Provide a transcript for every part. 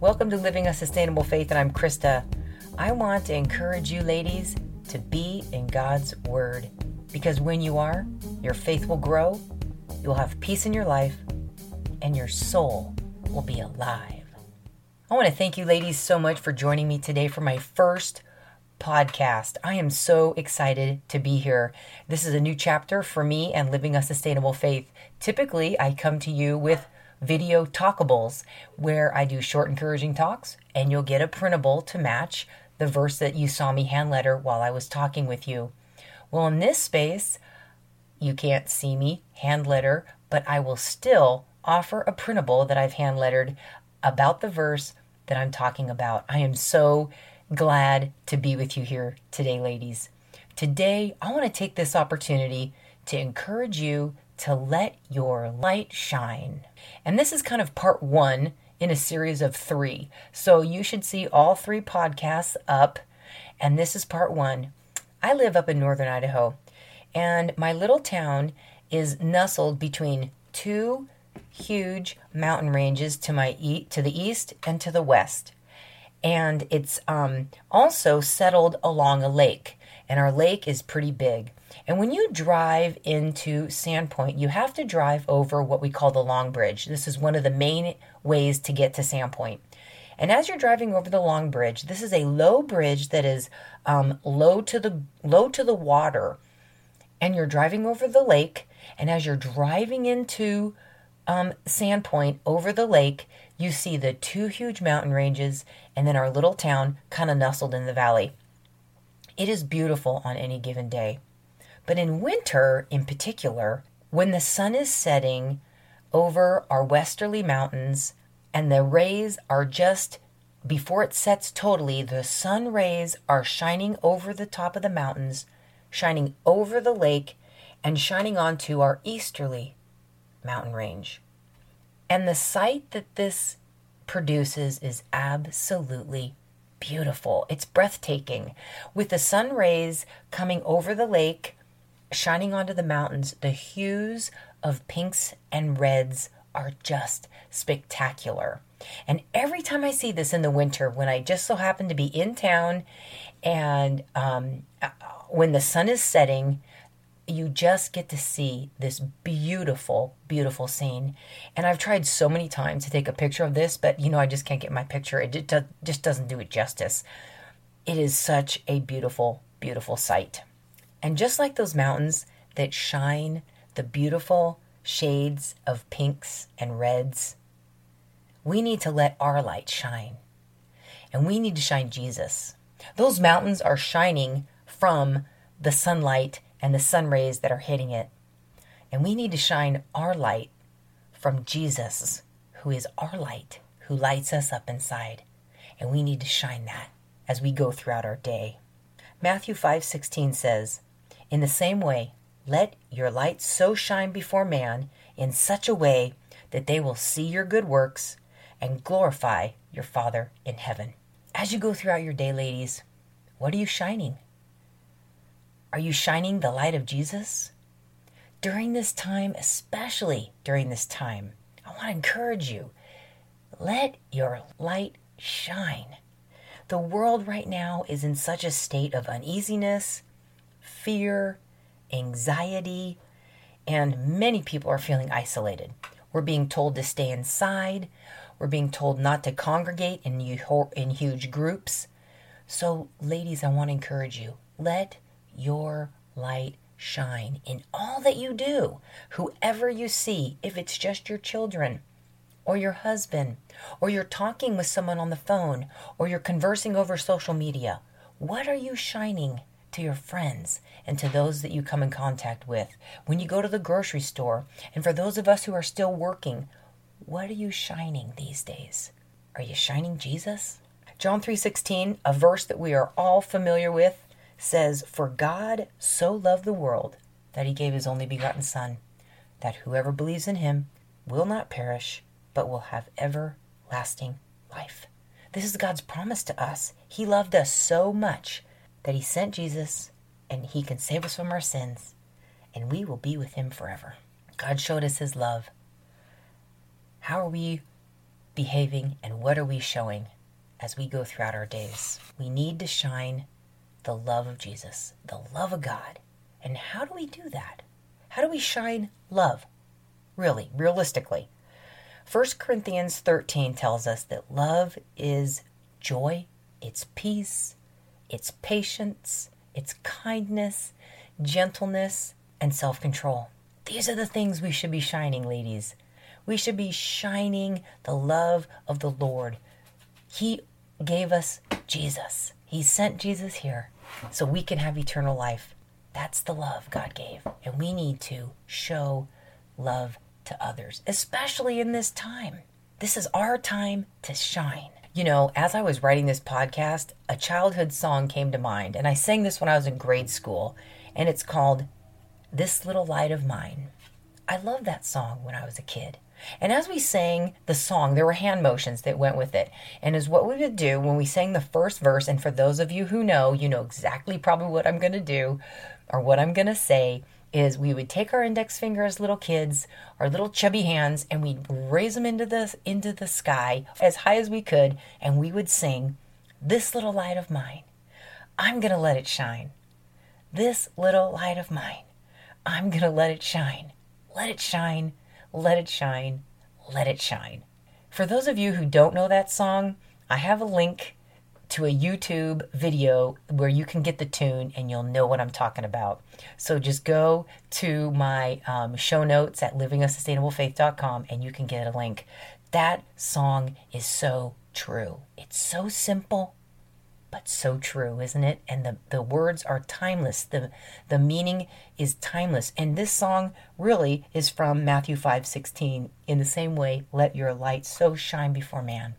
Welcome to Living a Sustainable Faith, and I'm Krista. I want to encourage you, ladies, to be in God's Word because when you are, your faith will grow, you'll have peace in your life, and your soul will be alive. I want to thank you, ladies, so much for joining me today for my first podcast. I am so excited to be here. This is a new chapter for me and living a sustainable faith. Typically, I come to you with video talkables where I do short, encouraging talks, and you'll get a printable to match the verse that you saw me hand letter while I was talking with you. Well, in this space, you can't see me hand letter, but I will still offer a printable that I've hand lettered about the verse that I'm talking about. I am so glad to be with you here today, ladies. Today, I want to take this opportunity to encourage you to let your light shine. And this is kind of part one in a series of three. So you should see all three podcasts up. And this is part one. I live up in northern Idaho, and my little town is nestled between two huge mountain ranges to my e- to the east and to the west. And it's um, also settled along a lake, and our lake is pretty big. And when you drive into Sandpoint, you have to drive over what we call the Long Bridge. This is one of the main ways to get to Sandpoint. And as you're driving over the Long Bridge, this is a low bridge that is um, low to the low to the water, and you're driving over the lake. And as you're driving into um, Sandpoint over the lake, you see the two huge mountain ranges and then our little town kind of nestled in the valley. It is beautiful on any given day. But in winter, in particular, when the sun is setting over our westerly mountains and the rays are just before it sets totally, the sun rays are shining over the top of the mountains, shining over the lake, and shining onto our easterly mountain range. And the sight that this produces is absolutely beautiful. It's breathtaking. With the sun rays coming over the lake shining onto the mountains, the hues of pinks and reds are just spectacular. And every time I see this in the winter, when I just so happen to be in town and um, when the sun is setting, you just get to see this beautiful, beautiful scene. And I've tried so many times to take a picture of this, but you know, I just can't get my picture. It just doesn't do it justice. It is such a beautiful, beautiful sight. And just like those mountains that shine the beautiful shades of pinks and reds, we need to let our light shine. And we need to shine Jesus. Those mountains are shining from the sunlight and the sun rays that are hitting it. And we need to shine our light from Jesus, who is our light, who lights us up inside. And we need to shine that as we go throughout our day. Matthew 5:16 says, in the same way, let your light so shine before man in such a way that they will see your good works and glorify your Father in heaven. As you go throughout your day, ladies, what are you shining? Are you shining the light of Jesus? During this time, especially during this time, I want to encourage you let your light shine. The world right now is in such a state of uneasiness fear, anxiety, and many people are feeling isolated. We're being told to stay inside. We're being told not to congregate in, huge groups. So, ladies, I want to encourage you let your light shine in all that you do. Whoever you see, if it's just your children, or your husband, or you're talking with someone on the phone, or you're conversing over social media, what are you shining to your friends and to those that you come in contact with. When you go to the grocery store, and for those of us who are still working, what are you shining these days? Are you shining Jesus? John 3:16, a verse that we are all familiar with, says, "For God so loved the world that he gave his only begotten son, that whoever believes in him will not perish, but will have everlasting life." This is God's promise to us. He loved us so much that He sent Jesus and He can save us from our sins and we will be with Him forever. God showed us His love. How are we behaving and what are we showing as we go throughout our days? We need to shine the love of Jesus, the love of God. And how do we do that? How do we shine love? Really, realistically. 1 Corinthians 13 tells us that love is joy, it's peace, it's patience, it's kindness, gentleness, and self control. These are the things we should be shining, ladies. We should be shining the love of the Lord. He gave us Jesus. He sent Jesus here so we can have eternal life. That's the love God gave. And we need to show love to others, especially in this time. This is our time to shine. You know, as I was writing this podcast, a childhood song came to mind, and I sang this when I was in grade school, and it's called This Little Light of Mine. I loved that song when I was a kid. And as we sang the song, there were hand motions that went with it. And is what we would do when we sang the first verse. And for those of you who know, you know exactly probably what I'm going to do or what I'm going to say is we would take our index finger as little kids, our little chubby hands, and we'd raise them into the into the sky as high as we could, and we would sing, "This little light of mine, I'm gonna let it shine. This little light of mine, I'm gonna let it shine. Let it shine. Let it shine. Let it shine." For those of you who don't know that song, I have a link to a YouTube video where you can get the tune and you'll know what I'm talking about. So just go to my um, show notes at livingasustainablefaith.com and you can get a link. That song is so true. It's so simple, but so true, isn't it? And the, the words are timeless. The the meaning is timeless. And this song really is from Matthew 5 16. In the same way, let your light so shine before man.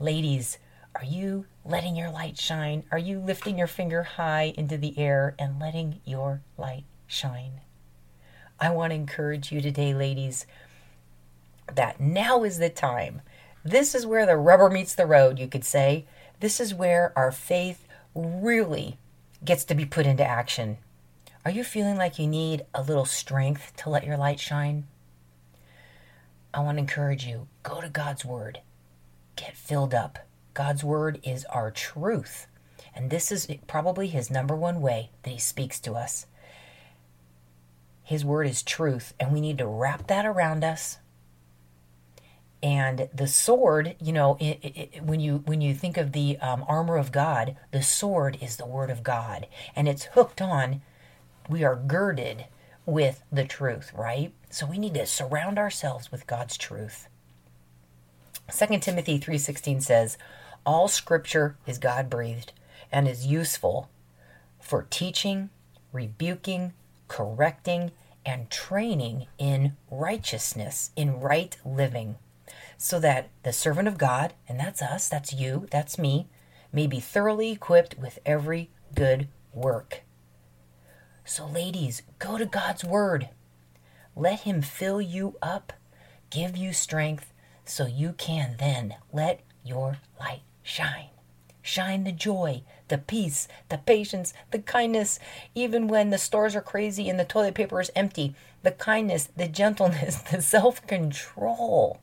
Ladies, are you letting your light shine? Are you lifting your finger high into the air and letting your light shine? I want to encourage you today, ladies, that now is the time. This is where the rubber meets the road, you could say. This is where our faith really gets to be put into action. Are you feeling like you need a little strength to let your light shine? I want to encourage you go to God's Word, get filled up God's word is our truth. And this is probably his number one way that he speaks to us. His word is truth, and we need to wrap that around us. And the sword, you know, it, it, when you when you think of the um, armor of God, the sword is the word of God, and it's hooked on. We are girded with the truth, right? So we need to surround ourselves with God's truth. 2 Timothy 3:16 says, all scripture is God breathed and is useful for teaching, rebuking, correcting, and training in righteousness, in right living, so that the servant of God, and that's us, that's you, that's me, may be thoroughly equipped with every good work. So, ladies, go to God's Word. Let Him fill you up, give you strength, so you can then let your light shine. Shine the joy, the peace, the patience, the kindness, even when the stores are crazy and the toilet paper is empty. The kindness, the gentleness, the self control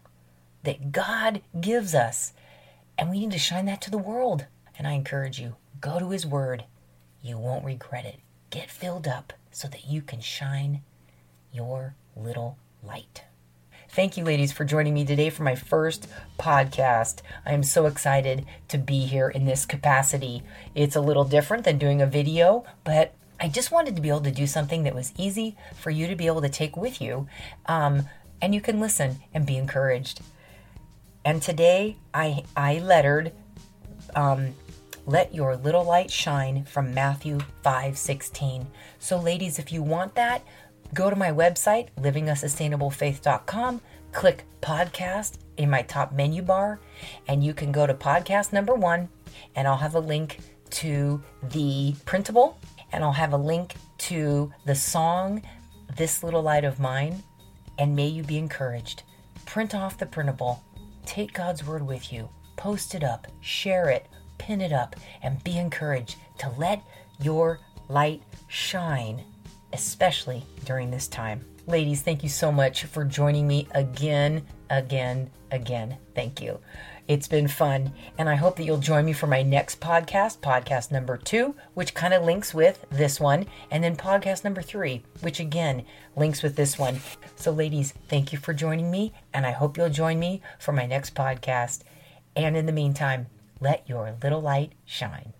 that God gives us. And we need to shine that to the world. And I encourage you go to His Word. You won't regret it. Get filled up so that you can shine your little light. Thank you, ladies, for joining me today for my first podcast. I am so excited to be here in this capacity. It's a little different than doing a video, but I just wanted to be able to do something that was easy for you to be able to take with you, um, and you can listen and be encouraged. And today I I lettered um, let your little light shine from Matthew 5:16. So ladies, if you want that, Go to my website, livingasustainablefaith.com, click podcast in my top menu bar, and you can go to podcast number one, and I'll have a link to the printable, and I'll have a link to the song, This Little Light of Mine, and may you be encouraged. Print off the printable, take God's word with you, post it up, share it, pin it up, and be encouraged to let your light shine especially during this time. Ladies, thank you so much for joining me again again, again, thank you. It's been fun, and I hope that you'll join me for my next podcast, podcast number two, which kind of links with this one, and then podcast number three, which again links with this one. So, ladies, thank you for joining me, and I hope you'll join me for my next podcast. And in the meantime, let your little light shine.